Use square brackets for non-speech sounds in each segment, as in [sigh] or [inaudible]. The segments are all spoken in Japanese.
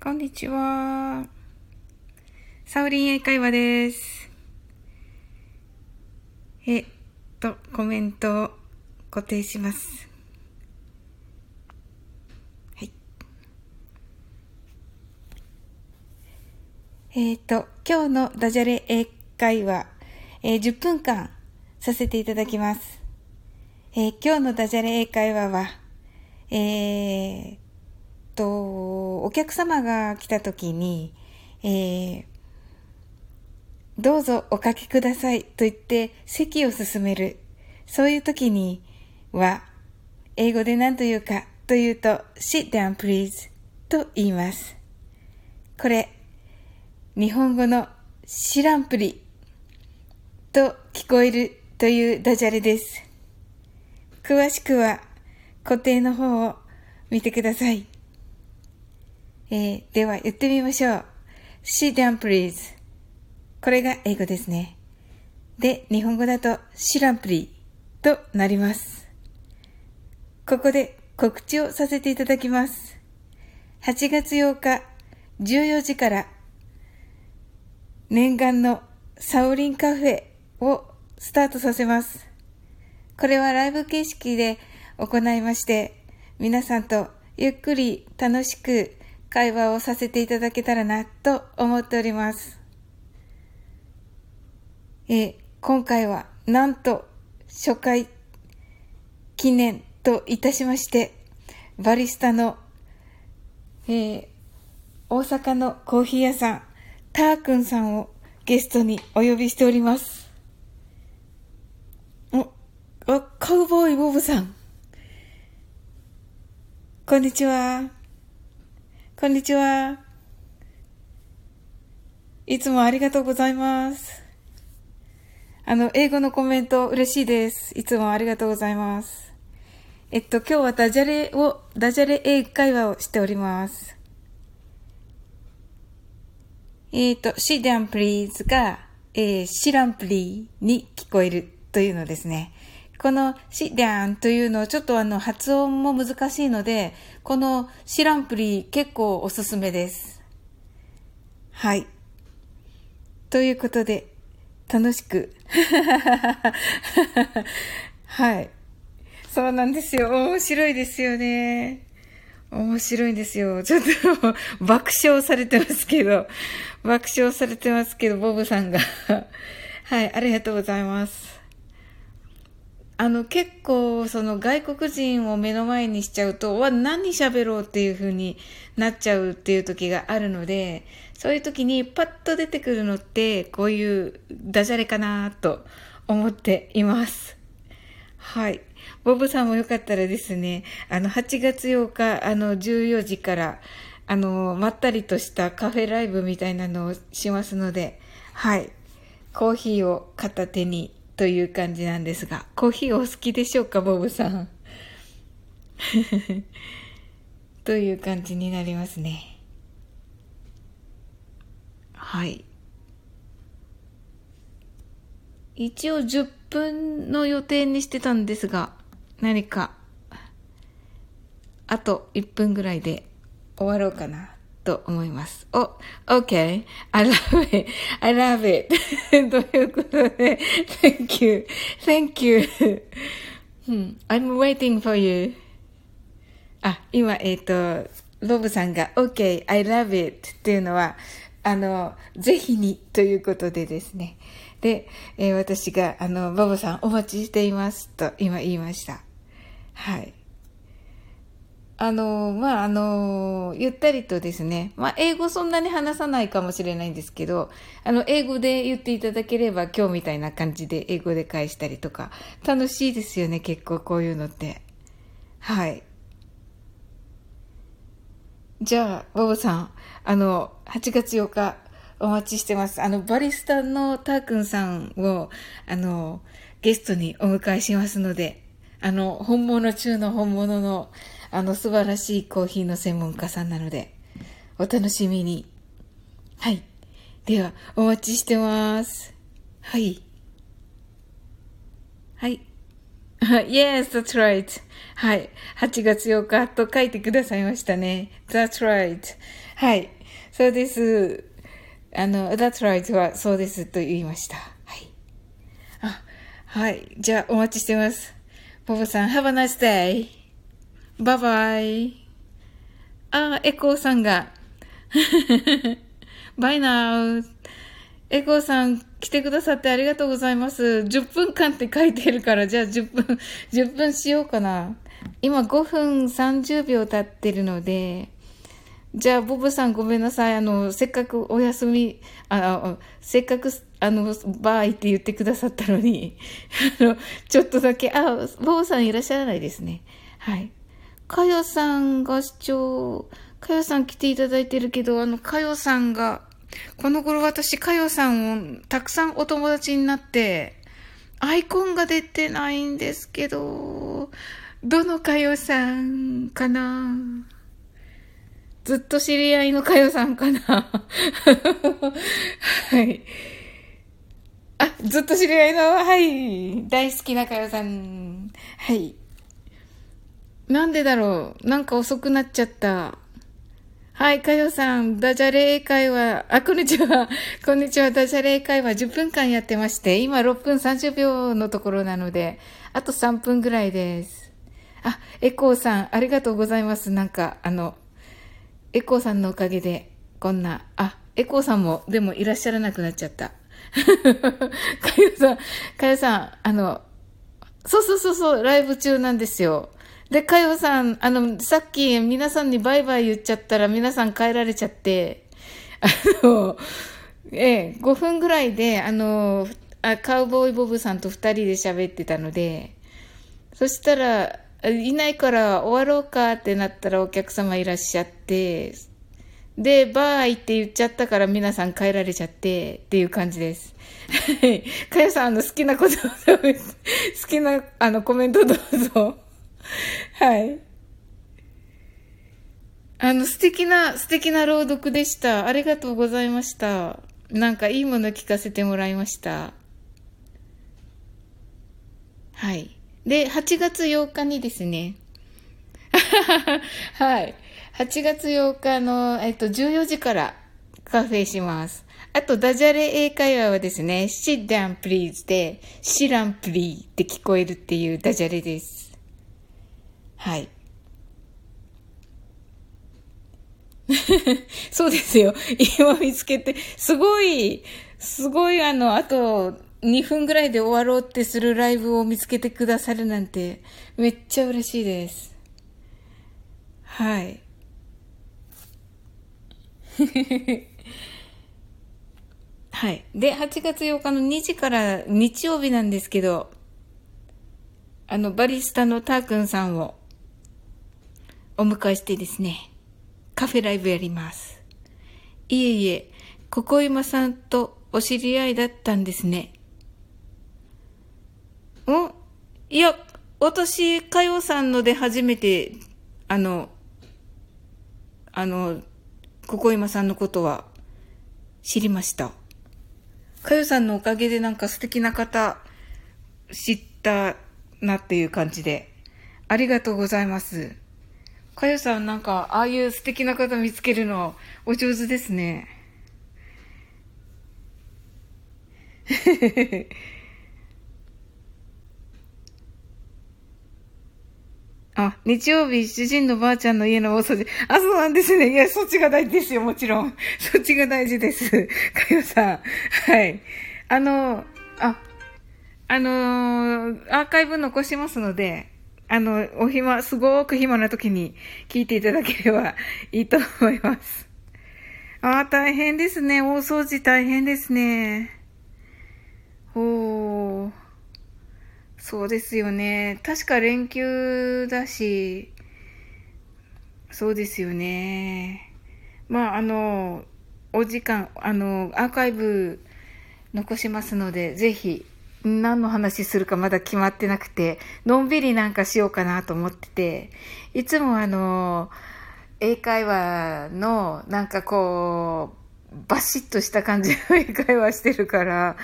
こんにちは。サウリン英会話です。えっと、コメントを固定します。はい。えっと、今日のダジャレ英会話、えー、10分間させていただきます。えー、今日のダジャレ英会話は、えー、と、お客様が来た時に、えー、どうぞおかけくださいと言って席を進める。そういう時には、英語で何と言うかというと、sit down please と言います。これ、日本語の知らんぷりと聞こえるというダジャレです。詳しくは固定の方を見てください。えー、では言ってみましょう。sit down please. これが英語ですね。で、日本語だと知らんぷりとなります。ここで告知をさせていただきます。8月8日14時から念願のサオリンカフェをスタートさせます。これはライブ形式で行いまして、皆さんとゆっくり楽しく会話をさせていただけたらなと思っております。え今回はなんと初回記念といたしまして、バリスタの、えー、大阪のコーヒー屋さん、ターくんさんをゲストにお呼びしております。お、あ、カウボーイボブさん。こんにちは。こんにちは。いつもありがとうございます。あの、英語のコメント嬉しいです。いつもありがとうございます。えっと、今日はダジャレを、ダジャレ英会話をしております。えっ、と、sit down please が、えー、知らんプリーに聞こえるというのですね。この sit down というのをちょっとあの発音も難しいので、この知らんぷり結構おすすめです。はい。ということで、楽しく。[laughs] はい。そうなんですよ。面白いですよね。面白いんですよ。ちょっと爆笑されてますけど、爆笑されてますけど、ボブさんがはい、ありがとうございます。あの結構その外国人を目の前にしちゃうと、わ、何喋ろうっていう風になっちゃうっていう時があるので、そういう時にパッと出てくるのって、こういうダジャレかなと思っています。はい。ボブさんもよかったらですね、あの、8月8日、あの、14時から、あの、まったりとしたカフェライブみたいなのをしますので、はい。コーヒーを片手にという感じなんですが、コーヒーお好きでしょうか、ボブさん。[laughs] という感じになりますね。はい。一応10分の予定にしてたんですが、何か、あと1分ぐらいで終わろうかなと思います。お、OK. I love it. I love it. [laughs] ということで、Thank you. Thank you. I'm waiting for you. あ、今、えっ、ー、と、ボブさんが OK. I love it っていうのは、あの、ぜひにということでですね。で、えー、私が、あの、ボブさんお待ちしていますと今言いました。はい。あの、まあ、あの、ゆったりとですね、まあ、英語そんなに話さないかもしれないんですけど、あの、英語で言っていただければ今日みたいな感じで英語で返したりとか、楽しいですよね、結構こういうのって。はい。じゃあ、ボブさん、あの、8月8日、お待ちしてます。あの、バリスタのタークンさんを、あの、ゲストにお迎えしますので、あの、本物中の本物の、あの素晴らしいコーヒーの専門家さんなので、お楽しみに。はい。では、お待ちしてます。はい。はい。[laughs] yes, that's right. はい。8月8日と書いてくださいましたね。That's right. はい。そうです。あの、that's right はそうですと言いました。はい。あ、はい。じゃあ、お待ちしてます。ボボさん、have a nice day. バイバイ。あ、エコーさんが。バイナー。エコーさん来てくださってありがとうございます。10分間って書いてるから、じゃあ10分、[laughs] 10分しようかな。今5分30秒経ってるので、じゃあ、ボブさんごめんなさい。あの、せっかくお休み、あせっかく、あの、バーイって言ってくださったのに、[laughs] あの、ちょっとだけ、あ、ボブさんいらっしゃらないですね。はい。かよさんが視聴、かよさん来ていただいてるけど、あの、かよさんが、この頃私、かよさんをたくさんお友達になって、アイコンが出てないんですけど、どのかよさんかな？ずっと知り合いのかよさんかな？[laughs] はい。あ、ずっと知り合いの、はい。大好きなかよさん。はい。なんでだろう？なんか遅くなっちゃった。はい、かよさん、ダジャレ英会話、あ、こんにちは。[laughs] こんにちは、ダジャレ英会話10分間やってまして、今6分30秒のところなので、あと3分ぐらいです。あ、エコーさん、ありがとうございます。なんか、あの、エコーさんのおかげで、こんな、あ、エコーさんも、でもいらっしゃらなくなっちゃった。[laughs] かよさん、かよさん、あの、そうそうそうそう、ライブ中なんですよ。で、かよさん、あの、さっき皆さんにバイバイ言っちゃったら皆さん帰られちゃって、あの、ええ、5分ぐらいで、あの、あカウボーイボブさんと2人で喋ってたので、そしたら、いないから終わろうかってなったらお客様いらっしゃって、で、バーイって言っちゃったから皆さん帰られちゃってっていう感じです。はい。かよさん、あの、好きなこと [laughs] 好きな、あの、コメントどうぞ。[laughs] はい。あの、素敵な、素敵な朗読でした。ありがとうございました。なんかいいもの聞かせてもらいました。はい。で、8月8日にですね、[laughs] はい。8月8日の、えっと、14時からカフェします。あと、ダジャレ英会話はですね、sit down please で、知らん please って聞こえるっていうダジャレです。はい。[laughs] そうですよ。今見つけて、すごい、すごいあの、あと2分ぐらいで終わろうってするライブを見つけてくださるなんて、めっちゃ嬉しいです。はい。[laughs] はい。で、8月8日の2時から日曜日なんですけど、あの、バリスタのターくんさんをお迎えしてですね、カフェライブやります。いえいえ、ここ今さんとお知り合いだったんですね。んいや、私、かよさんので初めて、あの、あの、ここ今さんのことは知りました。かよさんのおかげでなんか素敵な方知ったなっていう感じで、ありがとうございます。かよさんなんか、ああいう素敵な方見つけるの、お上手ですね。[laughs] あ、日曜日、主人のばあちゃんの家の大掃除。あ、そうなんですね。いや、そっちが大事ですよ、もちろん。[laughs] そっちが大事です。[laughs] かよさん。はい。あの、あ、あのー、アーカイブ残しますので、あの、お暇、すごく暇な時に聞いていただければいいと思います。ああ、大変ですね。大掃除大変ですね。ほう。そうですよね。確か連休だし、そうですよね。まあ、あの、お時間、あの、アーカイブ残しますので、ぜひ何の話するかまだ決まってなくて、のんびりなんかしようかなと思ってて、いつもあの、英会話のなんかこう、バシッとした感じの英会話してるから、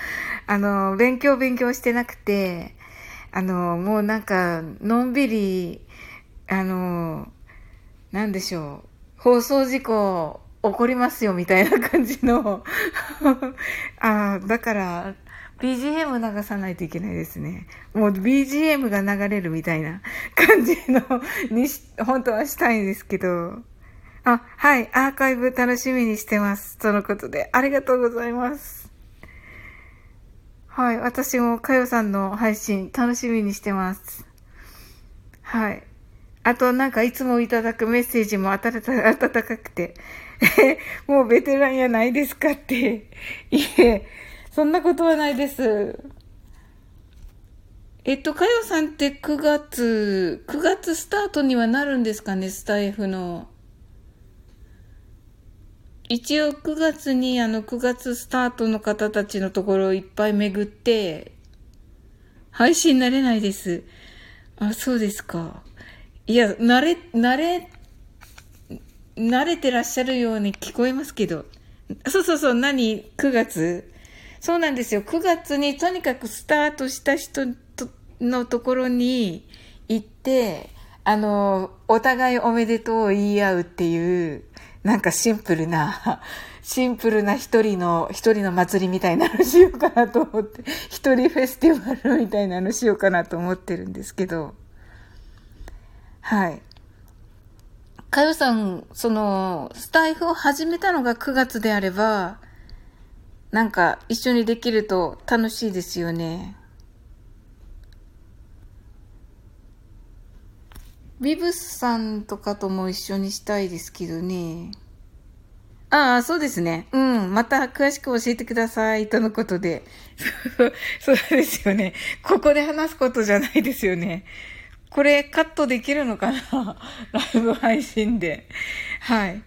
あの、勉強勉強してなくて、あの、もうなんか、のんびり、あの、なんでしょう、放送事故怒りますよみたいな感じの [laughs] あだから、BGM 流さないといけないですね。もう BGM が流れるみたいな感じのにし、本当はしたいんですけど。あ、はい、アーカイブ楽しみにしてます。とのことで、ありがとうございます。はい、私もかよさんの配信楽しみにしてます。はい。あと、なんかいつもいただくメッセージも温かくて、[laughs] もうベテランやないですかって。[laughs] いえ、そんなことはないです。えっと、かよさんって9月、9月スタートにはなるんですかね、スタイフの。一応9月にあの9月スタートの方たちのところをいっぱい巡って、配信慣れないです。あ、そうですか。いや、慣れ、慣れ慣れてらっしゃるように聞こえますけど。そうそうそう、何 ?9 月？そうなんですよ。9月にとにかくスタートした人のところに行って、あの、お互いおめでとうを言い合うっていう、なんかシンプルな、[laughs] シンプルな一人の、一人の祭りみたいなのしようかなと思って、一人フェスティバルみたいなのしようかなと思ってるんですけど、はい。かよさん、その、スタイフを始めたのが9月であれば、なんか一緒にできると楽しいですよね。ビブスさんとかとも一緒にしたいですけどね。ああ、そうですね。うん。また詳しく教えてください。とのことで。[laughs] そうですよね。ここで話すことじゃないですよね。これカットできるのかな？[laughs] ライブ配信で。はい。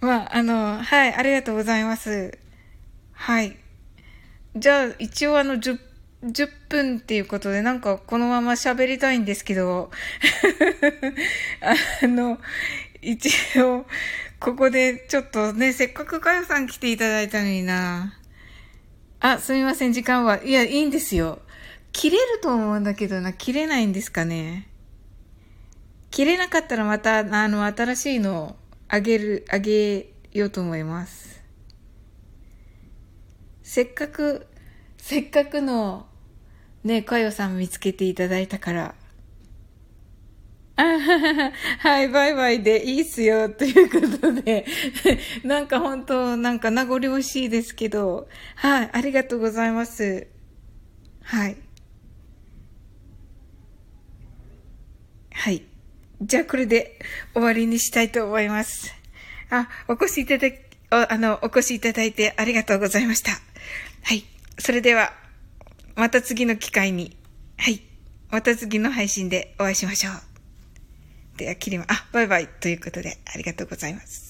まあ、あの、はい、ありがとうございます。はい。じゃあ、一応あの、10、10分っていうことで、なんかこのまま喋りたいんですけど、[laughs] あの、一応、ここでちょっとね、せっかくかよさん来ていただいたのにな。あ、すみません、時間は。いや、いいんですよ。切れると思うんだけどな、切れないんですかね。切れなかったらまた、あの、新しいのをあげる、あげようと思います。せっかく、せっかくの、ね、かよさん見つけていただいたから。はい、バイバイでいいっすよ、ということで。[laughs] なんか本当、なんか名残惜しいですけど、はい、ありがとうございます。はい。はい。じゃあこれで終わりにしたいと思います。あ、お越しいただき、あの、お越しいただいてありがとうございました。はい。それでは、また次の機会に、はい。また次の配信でお会いしましょう。では、切りま、あ、バイバイということでありがとうございます。